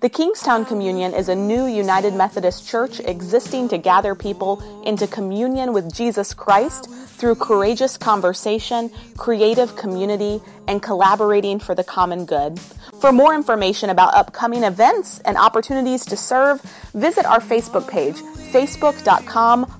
The Kingstown Communion is a new United Methodist church existing to gather people into communion with Jesus Christ through courageous conversation, creative community, and collaborating for the common good. For more information about upcoming events and opportunities to serve, visit our Facebook page, facebook.com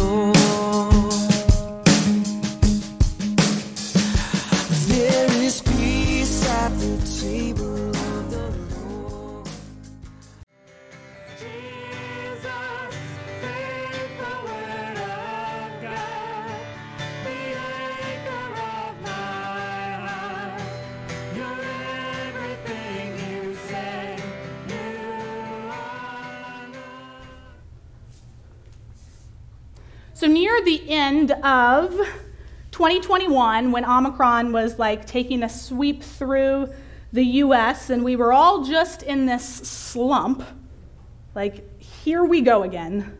So, near the end of 2021, when Omicron was like taking a sweep through the US and we were all just in this slump, like, here we go again,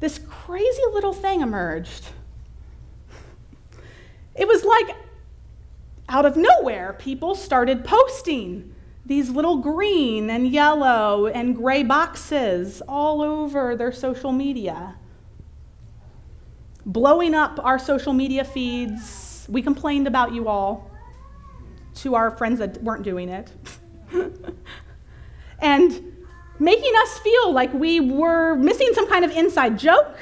this crazy little thing emerged. It was like out of nowhere, people started posting these little green and yellow and gray boxes all over their social media blowing up our social media feeds. We complained about you all to our friends that weren't doing it. and making us feel like we were missing some kind of inside joke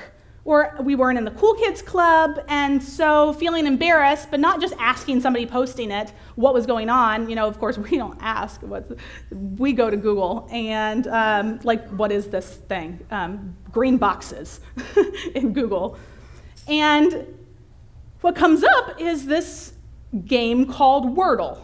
or we weren't in the cool kids club. And so feeling embarrassed but not just asking somebody posting it what was going on. You know of course we don't ask. What we go to google and um, like what is this thing? Um, green boxes in google and what comes up is this game called Wordle.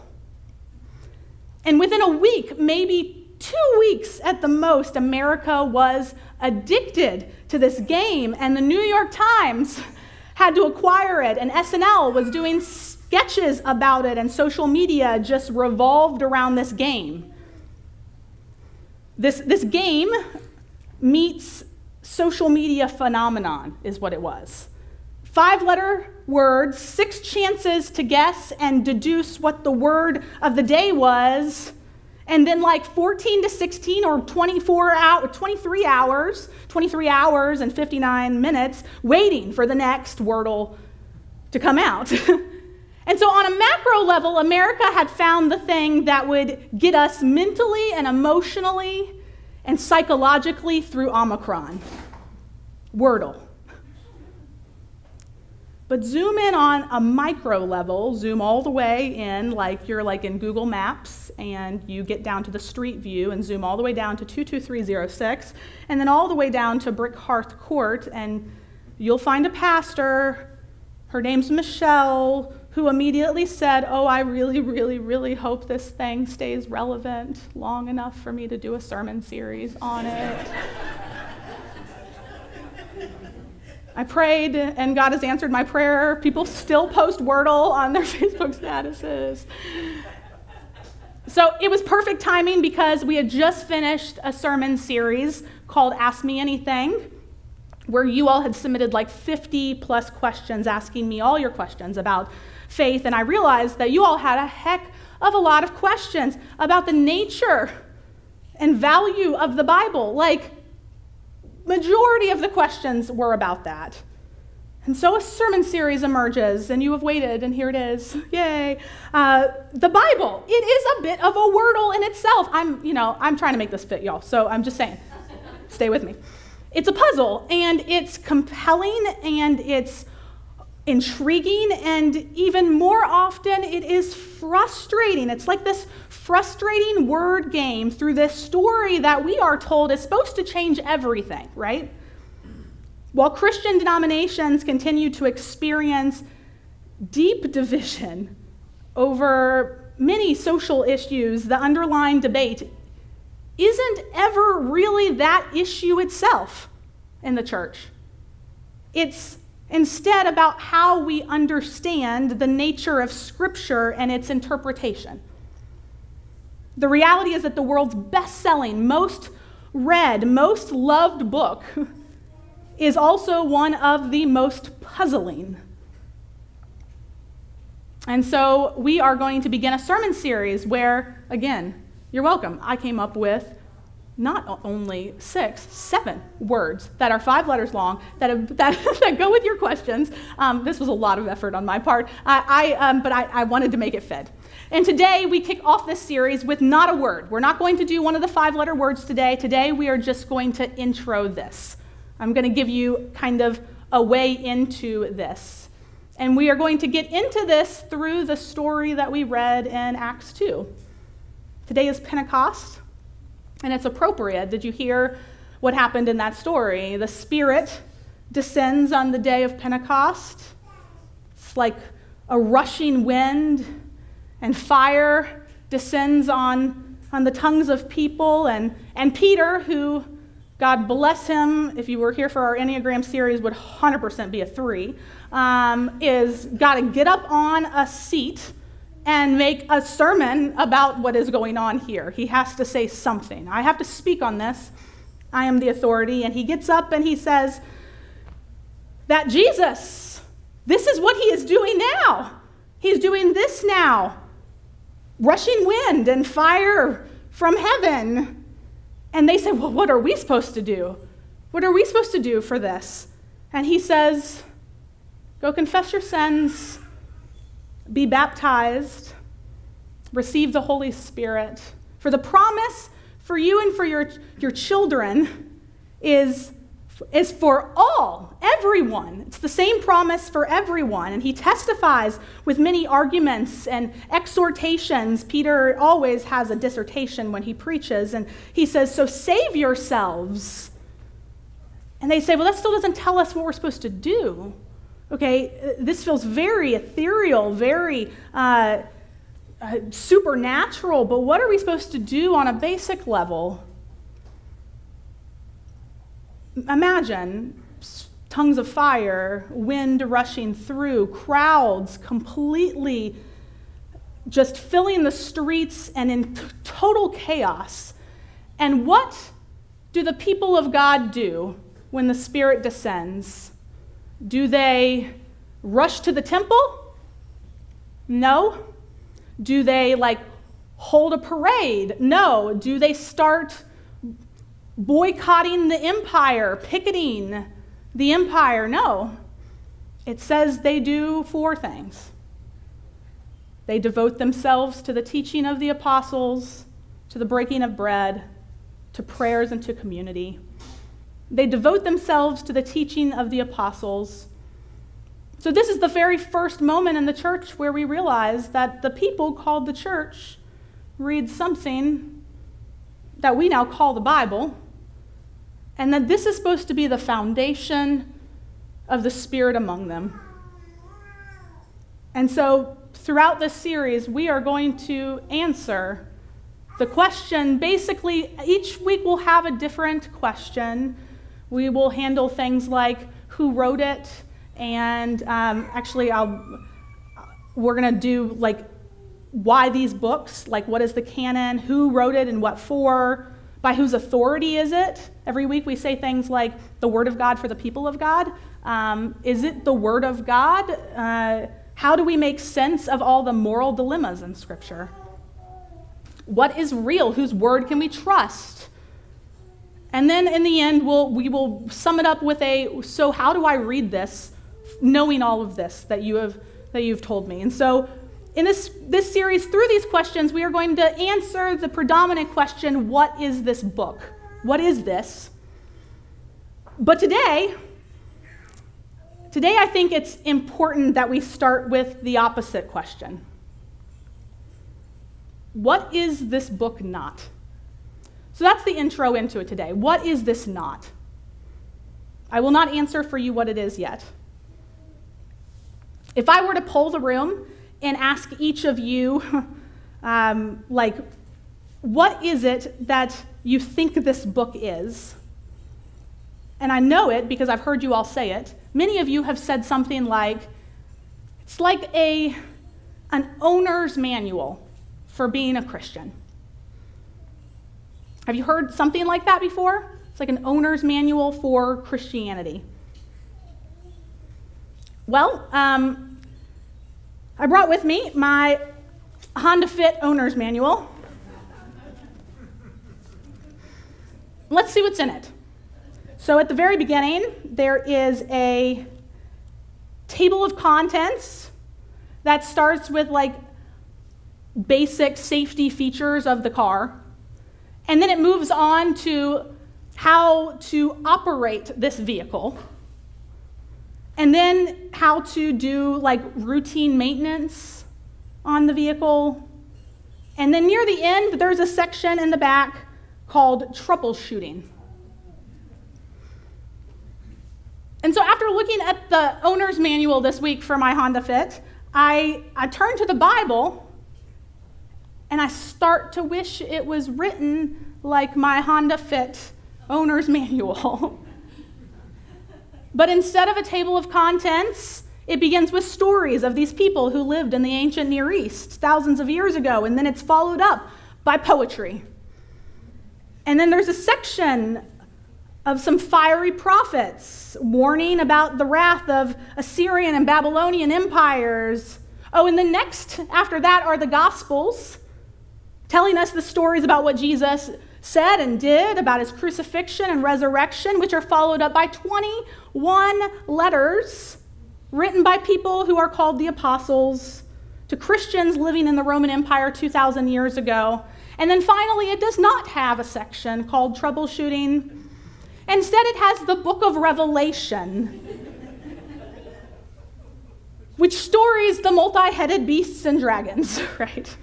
And within a week, maybe two weeks at the most, America was addicted to this game, and the New York Times had to acquire it, and SNL was doing sketches about it, and social media just revolved around this game. This, this game meets social media phenomenon, is what it was. Five letter words, six chances to guess and deduce what the word of the day was, and then like 14 to 16 or 24 hour, 23 hours, 23 hours and 59 minutes waiting for the next Wordle to come out. and so, on a macro level, America had found the thing that would get us mentally and emotionally and psychologically through Omicron Wordle. But zoom in on a micro level, zoom all the way in, like you're like in Google Maps, and you get down to the street view and zoom all the way down to 22306, and then all the way down to Brick Hearth Court, and you'll find a pastor. Her name's Michelle, who immediately said, Oh, I really, really, really hope this thing stays relevant long enough for me to do a sermon series on it. I prayed and God has answered my prayer. People still post Wordle on their Facebook statuses. So it was perfect timing because we had just finished a sermon series called Ask Me Anything, where you all had submitted like 50 plus questions asking me all your questions about faith. And I realized that you all had a heck of a lot of questions about the nature and value of the Bible. Like, majority of the questions were about that. And so a sermon series emerges, and you have waited, and here it is. Yay. Uh, the Bible, it is a bit of a wordle in itself. I'm, you know, I'm trying to make this fit, y'all, so I'm just saying, stay with me. It's a puzzle, and it's compelling, and it's intriguing, and even more often, it is frustrating. It's like this frustrating word game through this story that we are told is supposed to change everything, right? While Christian denominations continue to experience deep division over many social issues, the underlying debate isn't ever really that issue itself in the church. It's instead about how we understand the nature of Scripture and its interpretation. The reality is that the world's best selling, most read, most loved book is also one of the most puzzling. And so we are going to begin a sermon series where, again, you're welcome. I came up with not only six, seven words that are five letters long that, have, that, that go with your questions. Um, this was a lot of effort on my part, I, I um, but I, I wanted to make it fit. And today we kick off this series with not a word. We're not going to do one of the five letter words today. Today we are just going to intro this. I'm going to give you kind of a way into this. And we are going to get into this through the story that we read in Acts 2. Today is Pentecost. And it's appropriate. Did you hear what happened in that story? The Spirit descends on the day of Pentecost. It's like a rushing wind, and fire descends on, on the tongues of people. And, and Peter, who, God bless him, if you were here for our Enneagram series, would 100% be a three, um, is got to get up on a seat and make a sermon about what is going on here. He has to say something. I have to speak on this. I am the authority. And he gets up and he says, That Jesus, this is what he is doing now. He's doing this now rushing wind and fire from heaven. And they say, Well, what are we supposed to do? What are we supposed to do for this? And he says, Go confess your sins be baptized, receive the Holy Spirit. For the promise for you and for your, your children is, is for all, everyone. It's the same promise for everyone. And he testifies with many arguments and exhortations. Peter always has a dissertation when he preaches, and he says, So save yourselves. And they say, Well, that still doesn't tell us what we're supposed to do. Okay, this feels very ethereal, very uh, uh, supernatural, but what are we supposed to do on a basic level? Imagine tongues of fire, wind rushing through, crowds completely just filling the streets and in total chaos. And what do the people of God do when the Spirit descends? Do they rush to the temple? No. Do they like hold a parade? No. Do they start boycotting the empire, picketing the empire? No. It says they do four things. They devote themselves to the teaching of the apostles, to the breaking of bread, to prayers, and to community. They devote themselves to the teaching of the apostles. So, this is the very first moment in the church where we realize that the people called the church read something that we now call the Bible, and that this is supposed to be the foundation of the Spirit among them. And so, throughout this series, we are going to answer the question. Basically, each week we'll have a different question we will handle things like who wrote it, and um, actually, I'll, we're going to do like why these books, like what is the canon, who wrote it, and what for, by whose authority is it. Every week we say things like the Word of God for the people of God. Um, is it the Word of God? Uh, how do we make sense of all the moral dilemmas in Scripture? What is real? Whose word can we trust? And then in the end, we'll, we will sum it up with a so, how do I read this, knowing all of this that, you have, that you've told me? And so, in this, this series, through these questions, we are going to answer the predominant question what is this book? What is this? But today, Today, I think it's important that we start with the opposite question What is this book not? So that's the intro into it today. What is this not? I will not answer for you what it is yet. If I were to poll the room and ask each of you, um, like, what is it that you think this book is? And I know it because I've heard you all say it. Many of you have said something like, it's like a, an owner's manual for being a Christian. Have you heard something like that before? It's like an owner's manual for Christianity. Well, um, I brought with me my Honda Fit owner's manual. Let's see what's in it. So, at the very beginning, there is a table of contents that starts with like basic safety features of the car. And then it moves on to how to operate this vehicle. And then how to do like routine maintenance on the vehicle. And then near the end, there's a section in the back called troubleshooting. And so after looking at the owner's manual this week for my Honda Fit, I, I turn to the Bible and I start to wish it was written like my Honda Fit owner's manual. but instead of a table of contents, it begins with stories of these people who lived in the ancient Near East thousands of years ago, and then it's followed up by poetry. And then there's a section of some fiery prophets warning about the wrath of Assyrian and Babylonian empires. Oh, and the next after that are the Gospels, telling us the stories about what Jesus said and did about his crucifixion and resurrection, which are followed up by 21 letters written by people who are called the apostles to Christians living in the Roman Empire 2,000 years ago. And then finally, it does not have a section called troubleshooting. Instead, it has the book of Revelation, which stories the multi headed beasts and dragons, right?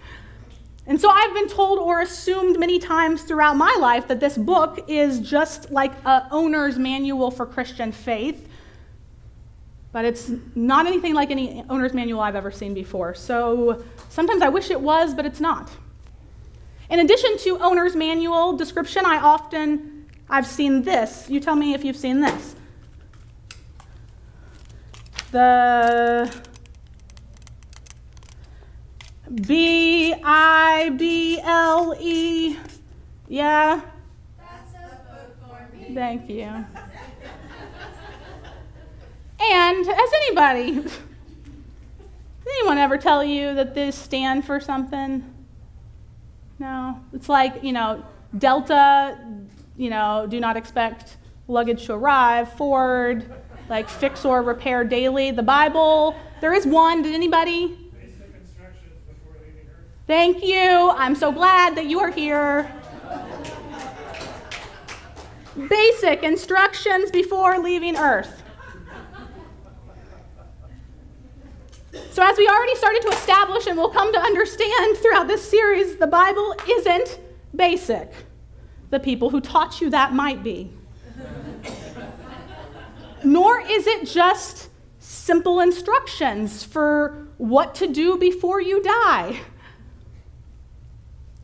And so I've been told or assumed many times throughout my life that this book is just like a owner's manual for Christian faith. But it's not anything like any owner's manual I've ever seen before. So sometimes I wish it was, but it's not. In addition to owner's manual description, I often I've seen this. You tell me if you've seen this. The B I B L E. Yeah? That's the book for me. Thank you. And has anybody, did anyone ever tell you that this stand for something? No. It's like, you know, Delta, you know, do not expect luggage to arrive. Ford, like fix or repair daily. The Bible, there is one. Did anybody? Basic instructions before leaving Earth. Thank you. I'm so glad that you are here. Basic instructions before leaving Earth. So, as we already started to establish and will come to understand throughout this series, the Bible isn't basic. The people who taught you that might be. Nor is it just simple instructions for what to do before you die.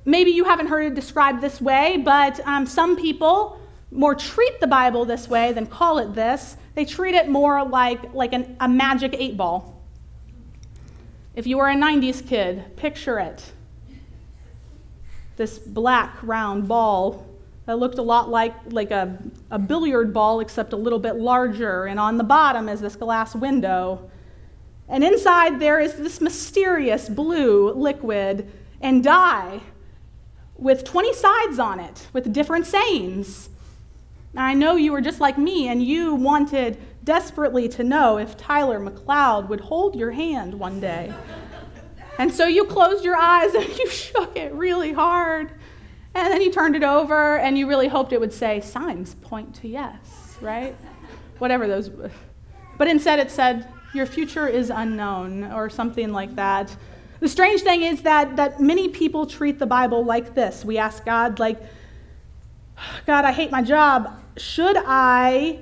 Maybe you haven't heard it described this way, but um, some people more treat the Bible this way than call it this. They treat it more like, like an, a magic eight ball. If you were a 90s kid, picture it. This black round ball that looked a lot like, like a, a billiard ball, except a little bit larger. And on the bottom is this glass window. And inside there is this mysterious blue liquid and dye with 20 sides on it with different sayings. I know you were just like me and you wanted desperately to know if Tyler McLeod would hold your hand one day. And so you closed your eyes and you shook it really hard. And then you turned it over and you really hoped it would say, signs point to yes, right? Whatever those But instead, it said, Your future is unknown, or something like that. The strange thing is that, that many people treat the Bible like this. We ask God, like, God, I hate my job. Should I,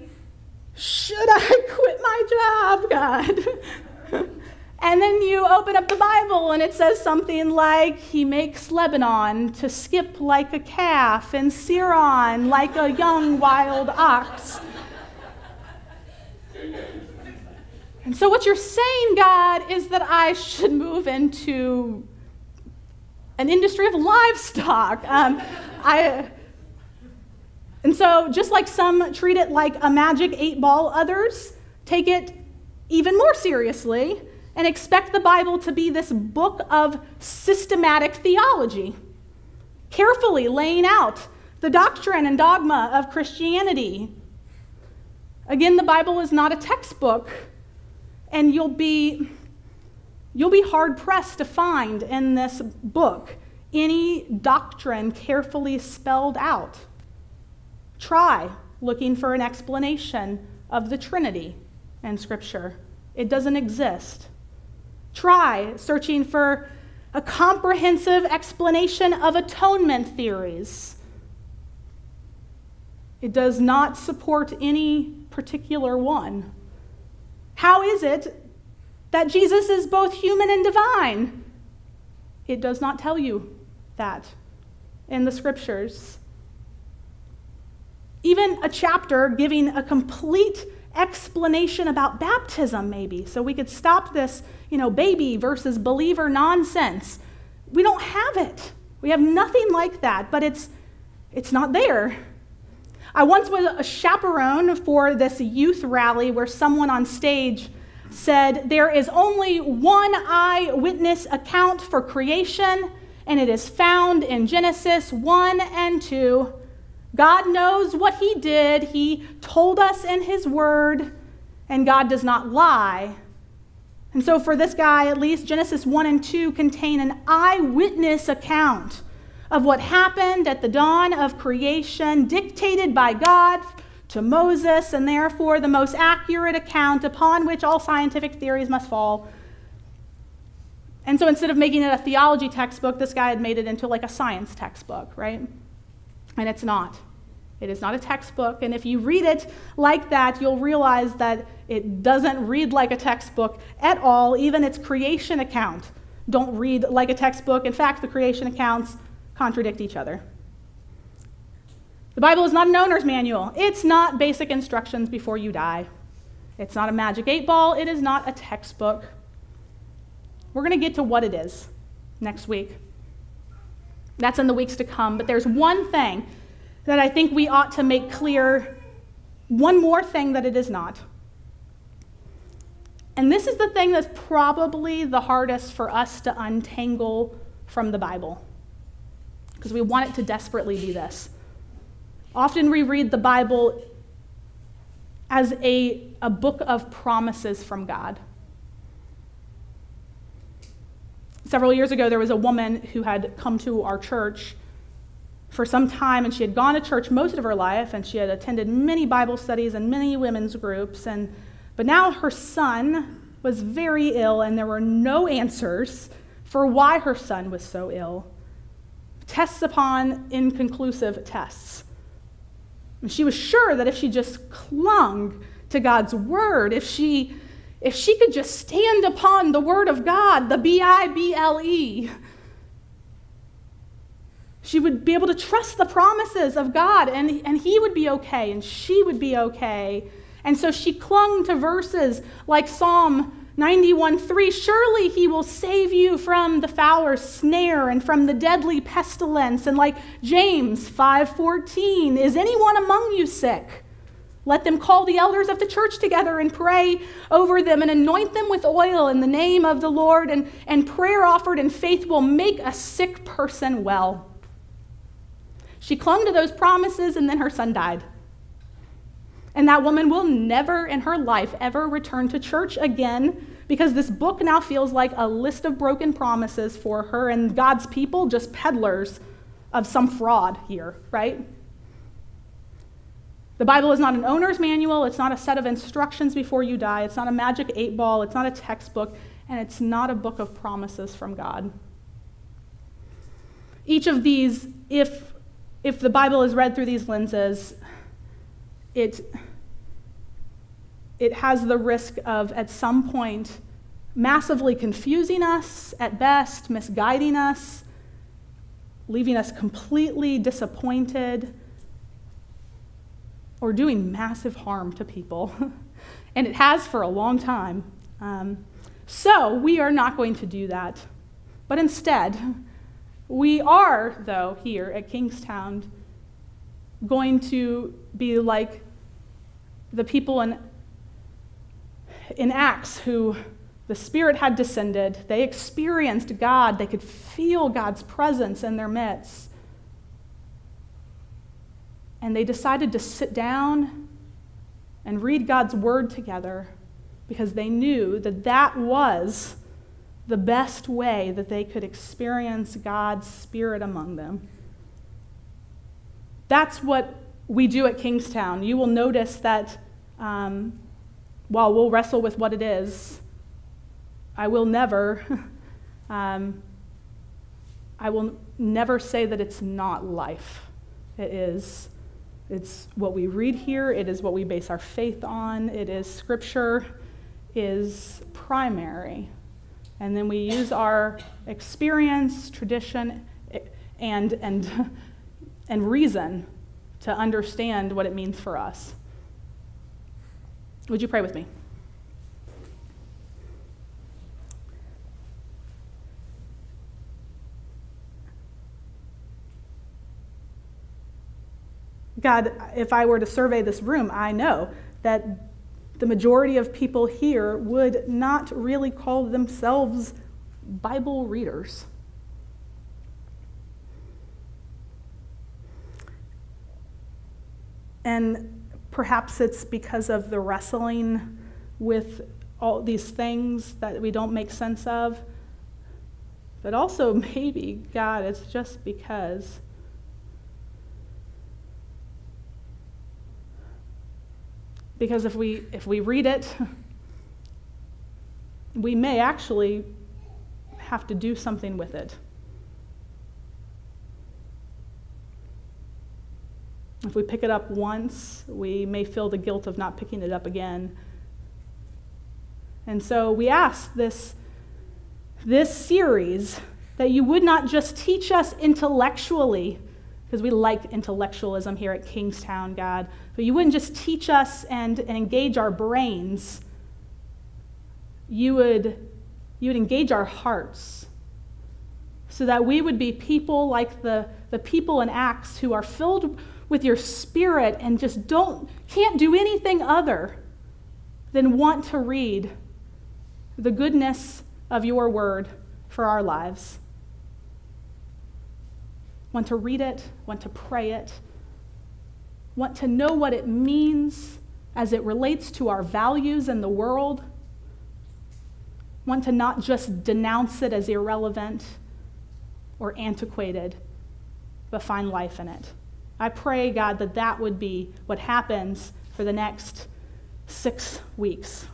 should I quit my job, God? and then you open up the Bible and it says something like, He makes Lebanon to skip like a calf and Sirion like a young wild ox. And so, what you're saying, God, is that I should move into an industry of livestock. Um, I, and so, just like some treat it like a magic eight ball, others take it even more seriously and expect the Bible to be this book of systematic theology, carefully laying out the doctrine and dogma of Christianity. Again, the Bible is not a textbook and you'll be you'll be hard pressed to find in this book any doctrine carefully spelled out. Try looking for an explanation of the Trinity in Scripture. It doesn't exist. Try searching for a comprehensive explanation of atonement theories. It does not support any particular one. How is it that Jesus is both human and divine? It does not tell you that in the scriptures. Even a chapter giving a complete explanation about baptism, maybe, so we could stop this, you know, baby versus believer nonsense. We don't have it. We have nothing like that, but it's, it's not there. I once was a chaperone for this youth rally where someone on stage said, There is only one eyewitness account for creation, and it is found in Genesis 1 and 2. God knows what He did, He told us in His Word, and God does not lie. And so, for this guy, at least, Genesis 1 and 2 contain an eyewitness account of what happened at the dawn of creation, dictated by God to Moses, and therefore the most accurate account upon which all scientific theories must fall. And so instead of making it a theology textbook, this guy had made it into like a science textbook, right? And it's not. It is not a textbook. And if you read it like that, you'll realize that it doesn't read like a textbook at all. Even its creation account don't read like a textbook. In fact, the creation accounts contradict each other. The Bible is not an owner's manual. It's not basic instructions before you die. It's not a magic eight ball. It is not a textbook. We're going to get to what it is next week. That's in the weeks to come. But there's one thing that I think we ought to make clear one more thing that it is not. And this is the thing that's probably the hardest for us to untangle from the Bible because we want it to desperately be this. Often we read the Bible as a, a book of promises from God. Several years ago, there was a woman who had come to our church for some time, and she had gone to church most of her life, and she had attended many Bible studies and many women's groups. And, but now her son was very ill, and there were no answers for why her son was so ill tests upon inconclusive tests. And she was sure that if she just clung to God's word, if she if she could just stand upon the word of God, the B I B L E, she would be able to trust the promises of God and, and he would be okay and she would be okay. And so she clung to verses like Psalm 91 3 Surely he will save you from the fowler's snare and from the deadly pestilence. And like James 5 14, is anyone among you sick? Let them call the elders of the church together and pray over them and anoint them with oil in the name of the Lord. And, and prayer offered in faith will make a sick person well. She clung to those promises, and then her son died. And that woman will never in her life ever return to church again because this book now feels like a list of broken promises for her and God's people, just peddlers of some fraud here, right? The Bible is not an owner's manual, it's not a set of instructions before you die, it's not a magic eight ball, it's not a textbook, and it's not a book of promises from God. Each of these, if, if the Bible is read through these lenses, it, it has the risk of, at some point, massively confusing us at best, misguiding us, leaving us completely disappointed, or doing massive harm to people. and it has for a long time. Um, so we are not going to do that. But instead, we are, though, here at Kingstown, going to be like the people in, in Acts who the Spirit had descended. They experienced God, they could feel God's presence in their midst. And they decided to sit down and read God's word together because they knew that that was the best way that they could experience God's Spirit among them. That's what we do at Kingstown. You will notice that um, while we'll wrestle with what it is, I will never, um, I will never say that it's not life. It is. It's what we read here. It is what we base our faith on. It is scripture is primary. And then we use our experience, tradition, and, and, and reason to understand what it means for us. Would you pray with me? God, if I were to survey this room, I know that the majority of people here would not really call themselves Bible readers. And perhaps it's because of the wrestling with all these things that we don't make sense of. But also, maybe, God, it's just because Because if we, if we read it, we may actually have to do something with it. If we pick it up once, we may feel the guilt of not picking it up again. And so we ask this, this series that you would not just teach us intellectually because we like intellectualism here at Kingstown, God. But you wouldn't just teach us and, and engage our brains, you would, you would engage our hearts so that we would be people like the, the people in Acts who are filled with your spirit and just don't can't do anything other than want to read the goodness of your word for our lives want to read it, want to pray it, want to know what it means as it relates to our values in the world, want to not just denounce it as irrelevant or antiquated, but find life in it. I pray, God, that that would be what happens for the next six weeks.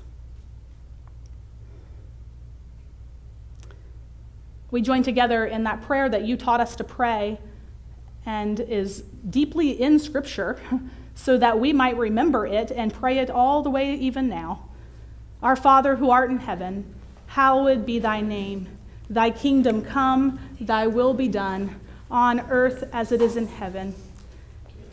We join together in that prayer that you taught us to pray and is deeply in Scripture so that we might remember it and pray it all the way even now. Our Father who art in heaven, hallowed be thy name. Thy kingdom come, thy will be done, on earth as it is in heaven.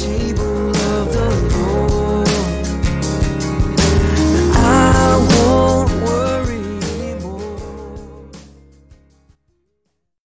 see the love the Lord.